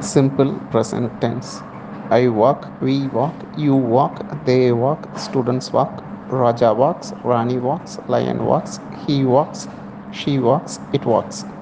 Simple present tense. I walk, we walk, you walk, they walk, students walk, Raja walks, Rani walks, lion walks, he walks, she walks, it walks.